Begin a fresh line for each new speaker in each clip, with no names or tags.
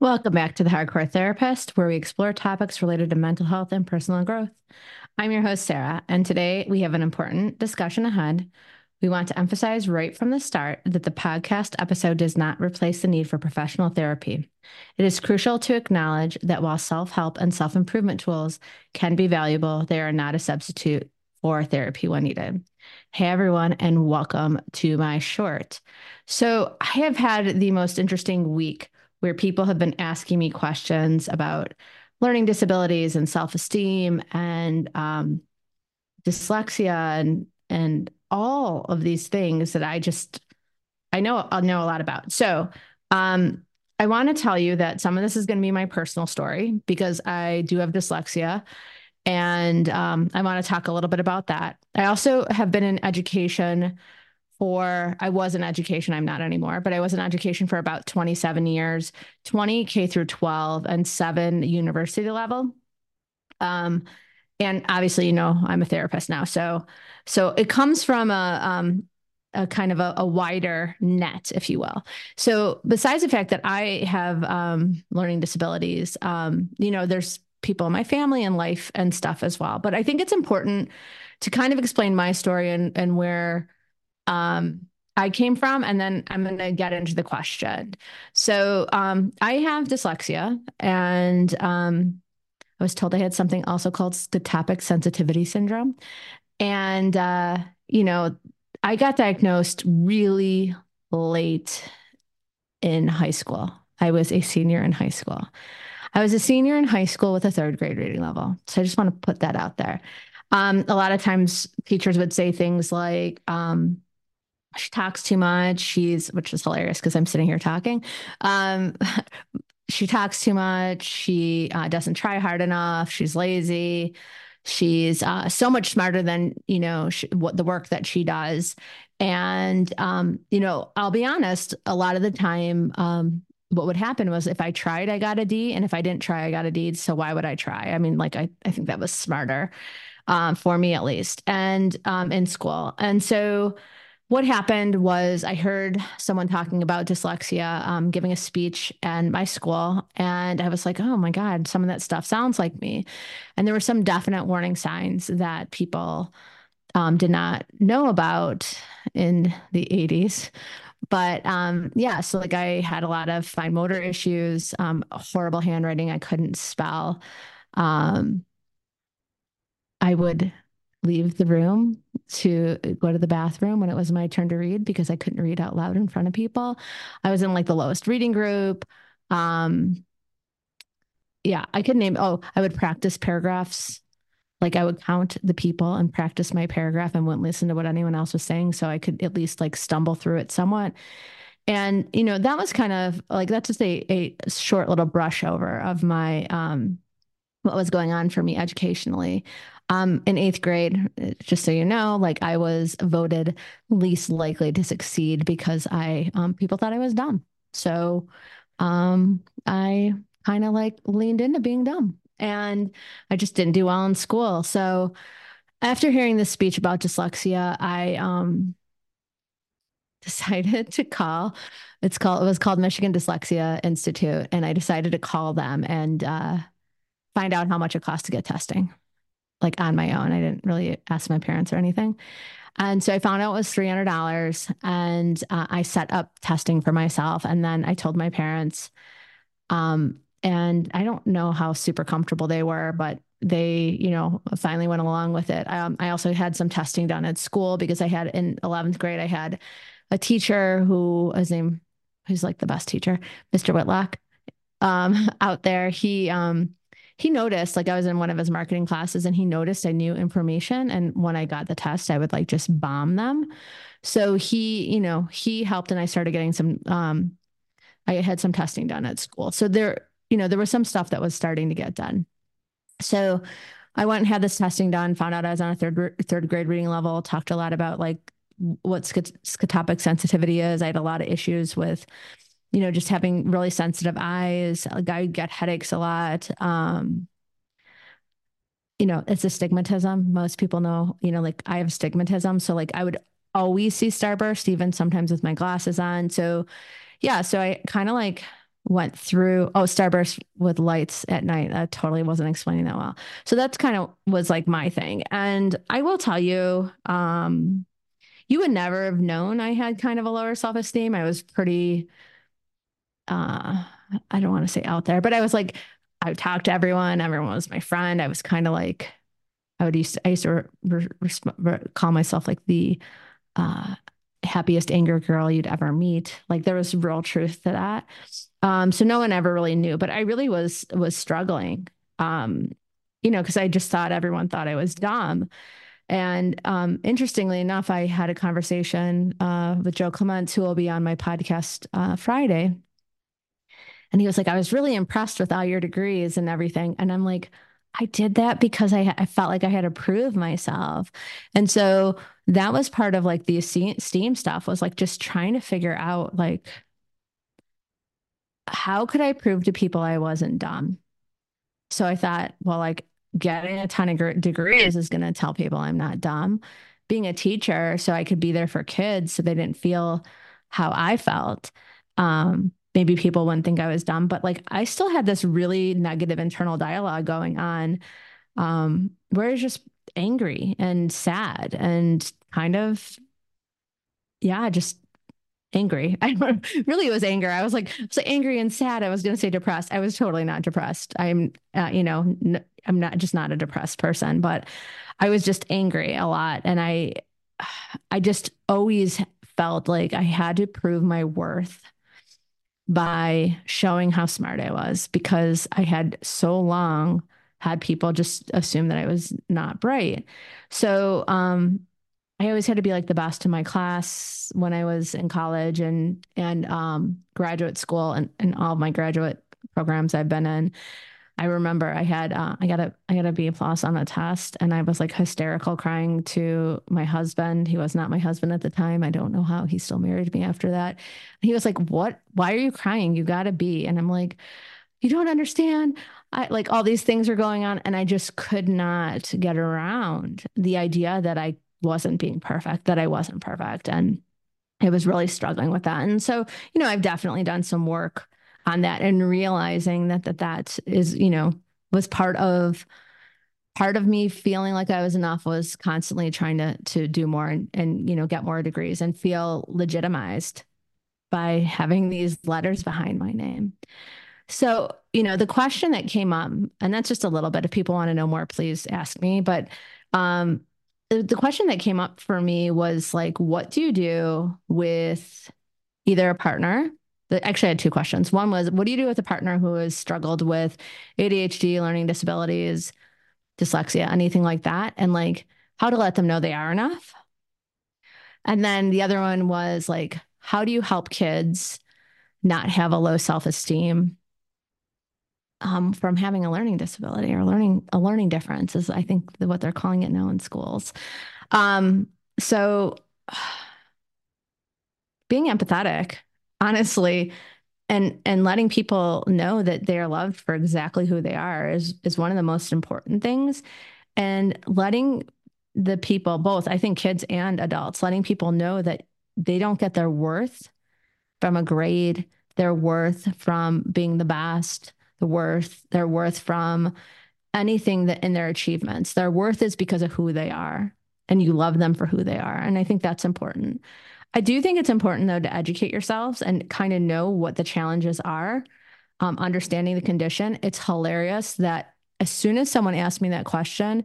Welcome back to the Hardcore Therapist, where we explore topics related to mental health and personal growth. I'm your host, Sarah, and today we have an important discussion ahead. We want to emphasize right from the start that the podcast episode does not replace the need for professional therapy. It is crucial to acknowledge that while self help and self improvement tools can be valuable, they are not a substitute for therapy when needed. Hey, everyone, and welcome to my short. So, I have had the most interesting week where people have been asking me questions about learning disabilities and self-esteem and um, dyslexia and and all of these things that I just I know I'll know a lot about. So um, I want to tell you that some of this is going to be my personal story because I do have dyslexia. And um, I want to talk a little bit about that. I also have been in education for I was in education, I'm not anymore, but I was in education for about 27 years, 20 K through 12 and 7 university level. Um and obviously, you know, I'm a therapist now. So so it comes from a um a kind of a, a, wider net, if you will. So besides the fact that I have um, learning disabilities, um, you know, there's people in my family and life and stuff as well. But I think it's important to kind of explain my story and and where um, I came from, and then I'm going to get into the question. So um, I have dyslexia, and um, I was told I had something also called scotopic sensitivity syndrome. And, uh, you know, I got diagnosed really late in high school. I was a senior in high school. I was a senior in high school with a third grade reading level. So I just want to put that out there. Um, a lot of times teachers would say things like, um, she talks too much. She's, which is hilarious because I'm sitting here talking. Um, she talks too much. She uh, doesn't try hard enough. She's lazy. She's uh, so much smarter than you know she, what the work that she does. And um, you know, I'll be honest. A lot of the time, um, what would happen was if I tried, I got a D, and if I didn't try, I got a D. So why would I try? I mean, like I, I think that was smarter um, for me at least, and um, in school. And so what happened was I heard someone talking about dyslexia, um, giving a speech at my school, and I was like, "Oh my god, some of that stuff sounds like me." And there were some definite warning signs that people um, did not know about in the '80s. But um, yeah, so like I had a lot of fine motor issues, um, horrible handwriting. I couldn't spell. Um, I would leave the room to go to the bathroom when it was my turn to read because I couldn't read out loud in front of people. I was in like the lowest reading group. Um, yeah, I could name, oh, I would practice paragraphs. Like I would count the people and practice my paragraph and wouldn't listen to what anyone else was saying. So I could at least like stumble through it somewhat. And, you know, that was kind of like, that's just a, a short little brush over of my, um, what was going on for me educationally. Um, in eighth grade, just so you know, like I was voted least likely to succeed because I um, people thought I was dumb. So um, I kind of like leaned into being dumb, and I just didn't do well in school. So after hearing this speech about dyslexia, I um, decided to call. It's called it was called Michigan Dyslexia Institute, and I decided to call them and uh, find out how much it costs to get testing like on my own. I didn't really ask my parents or anything. And so I found out it was $300 and uh, I set up testing for myself. And then I told my parents, um, and I don't know how super comfortable they were, but they, you know, finally went along with it. Um, I also had some testing done at school because I had in 11th grade, I had a teacher who, his name, who's like the best teacher, Mr. Whitlock, um, out there. He, um, he noticed like I was in one of his marketing classes and he noticed I knew information and when I got the test I would like just bomb them. So he, you know, he helped and I started getting some um I had some testing done at school. So there, you know, there was some stuff that was starting to get done. So I went and had this testing done, found out I was on a third third grade reading level, talked a lot about like what scotopic sensitivity is. I had a lot of issues with you know, just having really sensitive eyes. Like I get headaches a lot. Um, you know, it's astigmatism. Most people know, you know, like I have astigmatism. So like I would always see starburst, even sometimes with my glasses on. So yeah, so I kind of like went through oh starburst with lights at night that totally wasn't explaining that well so that's kind of was like my thing and i will tell you um you would never have known i had kind of a lower self-esteem i was pretty uh i don't want to say out there but i was like i would talk to everyone everyone was my friend i was kind of like i would used to, i used to re- re- re- call myself like the uh happiest anger girl you'd ever meet like there was real truth to that um, so no one ever really knew, but I really was was struggling. Um, you know, because I just thought everyone thought I was dumb. And um, interestingly enough, I had a conversation uh, with Joe Clements, who will be on my podcast uh, Friday. And he was like, I was really impressed with all your degrees and everything. And I'm like, I did that because I, I felt like I had to prove myself. And so that was part of like the esteem stuff was like just trying to figure out like, how could I prove to people I wasn't dumb? So I thought, well, like getting a ton of degrees is going to tell people I'm not dumb. Being a teacher, so I could be there for kids so they didn't feel how I felt. Um, maybe people wouldn't think I was dumb, but like I still had this really negative internal dialogue going on um, where I was just angry and sad and kind of, yeah, just angry. I really it was anger. I was like, like angry and sad. I was going to say depressed. I was totally not depressed. I'm, uh, you know, I'm not just not a depressed person, but I was just angry a lot, and I, I just always felt like I had to prove my worth by showing how smart I was because I had so long had people just assume that I was not bright. So, um, I always had to be like the best in my class when I was in college and and um, graduate school and, and all my graduate programs I've been in. I remember I had uh, I got a I got a B plus on a test and I was like hysterical crying to my husband. He was not my husband at the time. I don't know how he still married me after that. he was like, "What? Why are you crying? You got to be." And I'm like, "You don't understand. I like all these things are going on and I just could not get around the idea that I wasn't being perfect, that I wasn't perfect. And I was really struggling with that. And so, you know, I've definitely done some work on that and realizing that that that is, you know, was part of part of me feeling like I was enough was constantly trying to to do more and, and you know get more degrees and feel legitimized by having these letters behind my name. So, you know, the question that came up, and that's just a little bit. If people want to know more, please ask me. But um, the question that came up for me was like, what do you do with either a partner? Actually, I had two questions. One was, what do you do with a partner who has struggled with ADHD, learning disabilities, dyslexia, anything like that? And like, how to let them know they are enough? And then the other one was like, how do you help kids not have a low self esteem um, from having a learning disability or learning a learning difference is I think what they're calling it now in schools. Um, so being empathetic, honestly, and and letting people know that they are loved for exactly who they are is is one of the most important things. And letting the people, both I think kids and adults, letting people know that they don't get their worth from a grade, their worth from being the best, the worth, their worth from anything that in their achievements. Their worth is because of who they are, and you love them for who they are. And I think that's important. I do think it's important though to educate yourselves and kind of know what the challenges are, um, understanding the condition. It's hilarious that as soon as someone asked me that question,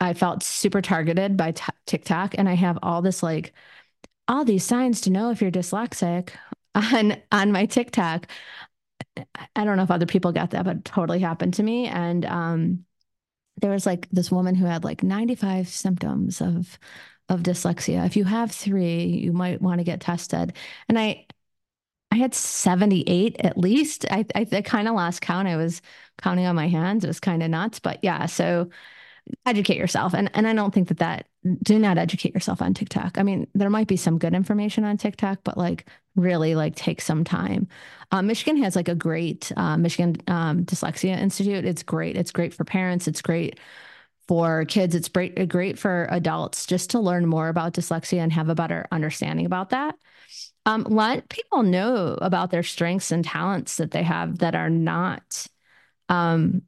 I felt super targeted by t- TikTok, and I have all this like all these signs to know if you're dyslexic on on my TikTok. I don't know if other people got that, but it totally happened to me. And um, there was like this woman who had like 95 symptoms of of dyslexia. If you have three, you might want to get tested. And I I had 78 at least. I I, I kind of lost count. I was counting on my hands. It was kind of nuts. But yeah, so educate yourself. And and I don't think that that do not educate yourself on TikTok. I mean, there might be some good information on TikTok, but like really like take some time. Um, Michigan has like a great uh, Michigan um, Dyslexia Institute. It's great. It's great for parents. It's great for kids. It's great great for adults just to learn more about dyslexia and have a better understanding about that. Um, let people know about their strengths and talents that they have that are not um,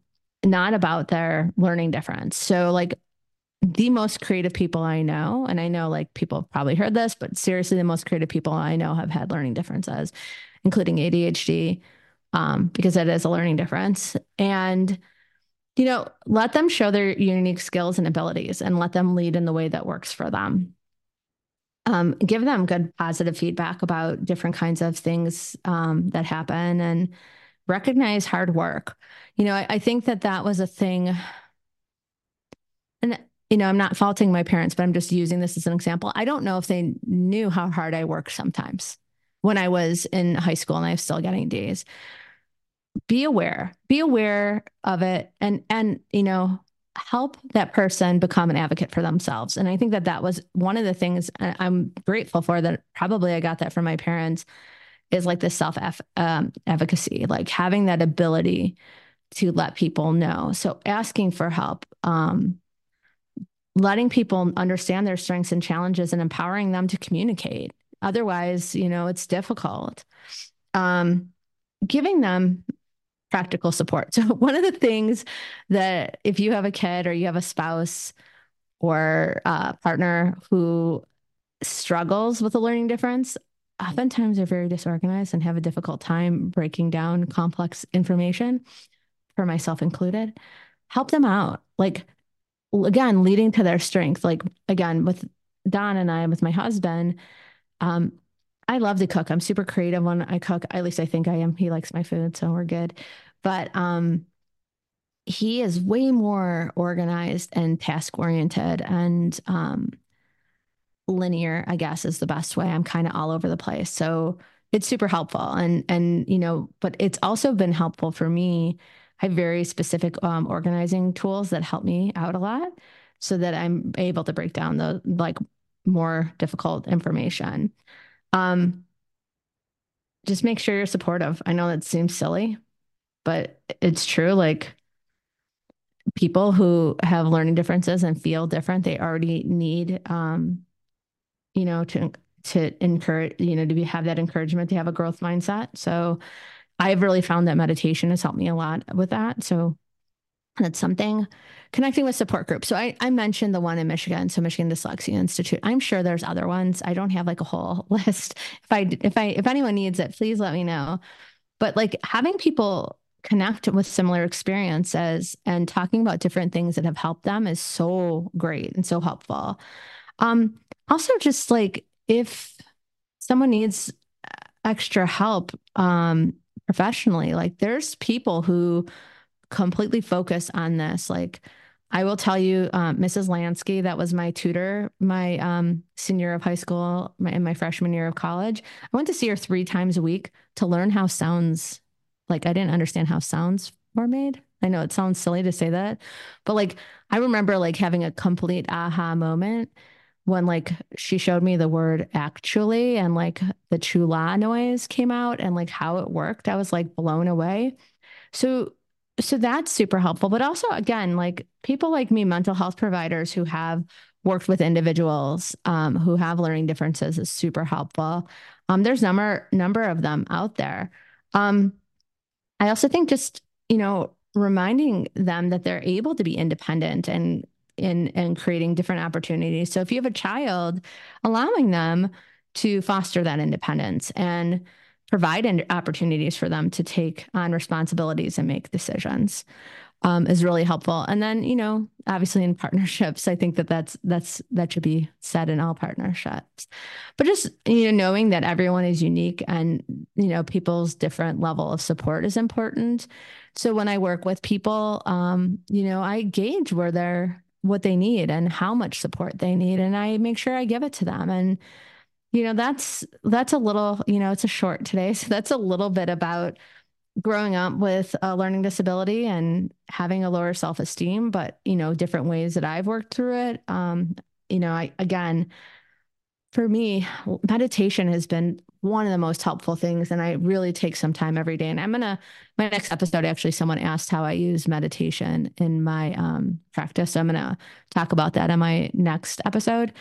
not about their learning difference. So like the most creative people I know, and I know like people have probably heard this, but seriously, the most creative people I know have had learning differences, including ADHD, um, because it is a learning difference. And, you know, let them show their unique skills and abilities and let them lead in the way that works for them. Um, give them good positive feedback about different kinds of things um, that happen and recognize hard work. You know, I, I think that that was a thing. And you know, I'm not faulting my parents, but I'm just using this as an example. I don't know if they knew how hard I worked sometimes when I was in high school and I was still getting D's. Be aware, be aware of it and and you know, help that person become an advocate for themselves. And I think that that was one of the things I'm grateful for that probably I got that from my parents is like this self um, advocacy, like having that ability to let people know. So asking for help, um, letting people understand their strengths and challenges and empowering them to communicate. Otherwise, you know, it's difficult. Um, giving them practical support. So, one of the things that if you have a kid or you have a spouse or a partner who struggles with a learning difference, oftentimes they're very disorganized and have a difficult time breaking down complex information, for myself included. Help them out. Like, again, leading to their strength. Like again, with Don and I, with my husband, um, I love to cook. I'm super creative when I cook. At least I think I am. He likes my food, so we're good. But um, he is way more organized and task oriented and um, linear. I guess is the best way. I'm kind of all over the place, so it's super helpful. And and you know, but it's also been helpful for me I have very specific um, organizing tools that help me out a lot so that I'm able to break down the like more difficult information. Um, just make sure you're supportive. I know that seems silly, but it's true. Like people who have learning differences and feel different, they already need, um, you know, to to encourage, you know, to be, have that encouragement to have a growth mindset. So I've really found that meditation has helped me a lot with that. So that's something connecting with support groups. So I, I mentioned the one in Michigan, so Michigan Dyslexia Institute. I'm sure there's other ones. I don't have like a whole list. If I if I if anyone needs it, please let me know. But like having people connect with similar experiences and talking about different things that have helped them is so great and so helpful. Um, also just like if someone needs extra help, um, professionally. Like there's people who completely focus on this. Like I will tell you, um, Mrs. Lansky, that was my tutor, my um, senior of high school, my, in my freshman year of college. I went to see her three times a week to learn how sounds. Like I didn't understand how sounds were made. I know it sounds silly to say that, but like I remember like having a complete aha moment when like she showed me the word actually and like the chula noise came out and like how it worked, I was like blown away. So so that's super helpful. But also again, like people like me, mental health providers who have worked with individuals um, who have learning differences is super helpful. Um, there's number number of them out there. Um, I also think just you know reminding them that they're able to be independent and in and creating different opportunities. So if you have a child, allowing them to foster that independence and provide opportunities for them to take on responsibilities and make decisions um, is really helpful. And then, you know, obviously in partnerships, I think that that's that's that should be said in all partnerships. But just you know, knowing that everyone is unique and you know people's different level of support is important. So when I work with people, um, you know, I gauge where they're what they need and how much support they need and I make sure I give it to them and you know that's that's a little you know it's a short today so that's a little bit about growing up with a learning disability and having a lower self-esteem but you know different ways that I've worked through it um you know I again for me meditation has been one of the most helpful things. And I really take some time every day. And I'm going to, my next episode, actually, someone asked how I use meditation in my um, practice. So I'm going to talk about that in my next episode.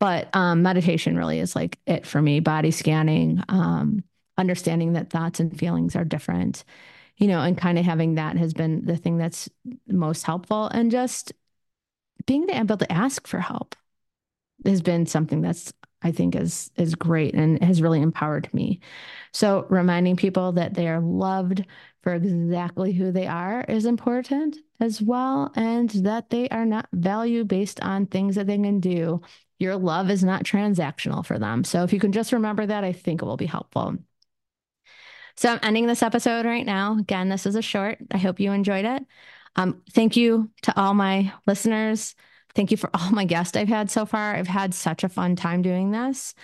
But um, meditation really is like it for me. Body scanning, um, understanding that thoughts and feelings are different, you know, and kind of having that has been the thing that's most helpful. And just being able to ask for help has been something that's I think is is great and has really empowered me. So reminding people that they are loved for exactly who they are is important as well and that they are not value based on things that they can do. Your love is not transactional for them. So if you can just remember that, I think it will be helpful. So I'm ending this episode right now. Again, this is a short. I hope you enjoyed it. Um, thank you to all my listeners. Thank you for all my guests I've had so far. I've had such a fun time doing this.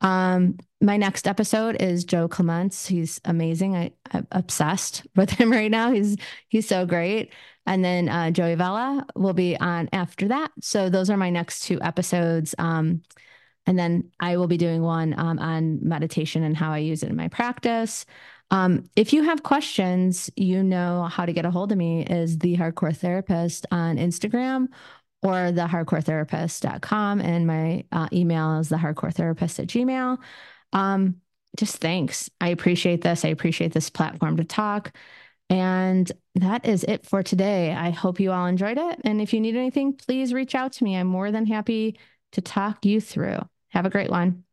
Um, my next episode is Joe Clements. He's amazing. I, am obsessed with him right now. He's he's so great. And then uh, Joey Vela will be on after that. So those are my next two episodes. Um, and then I will be doing one um, on meditation and how I use it in my practice. Um, if you have questions, you know how to get a hold of me is the hardcore therapist on Instagram or the hardcoretherapist.com. And my uh, email is the hardcoretherapist at gmail. Um, just thanks. I appreciate this. I appreciate this platform to talk. And that is it for today. I hope you all enjoyed it. And if you need anything, please reach out to me. I'm more than happy to talk you through. Have a great one.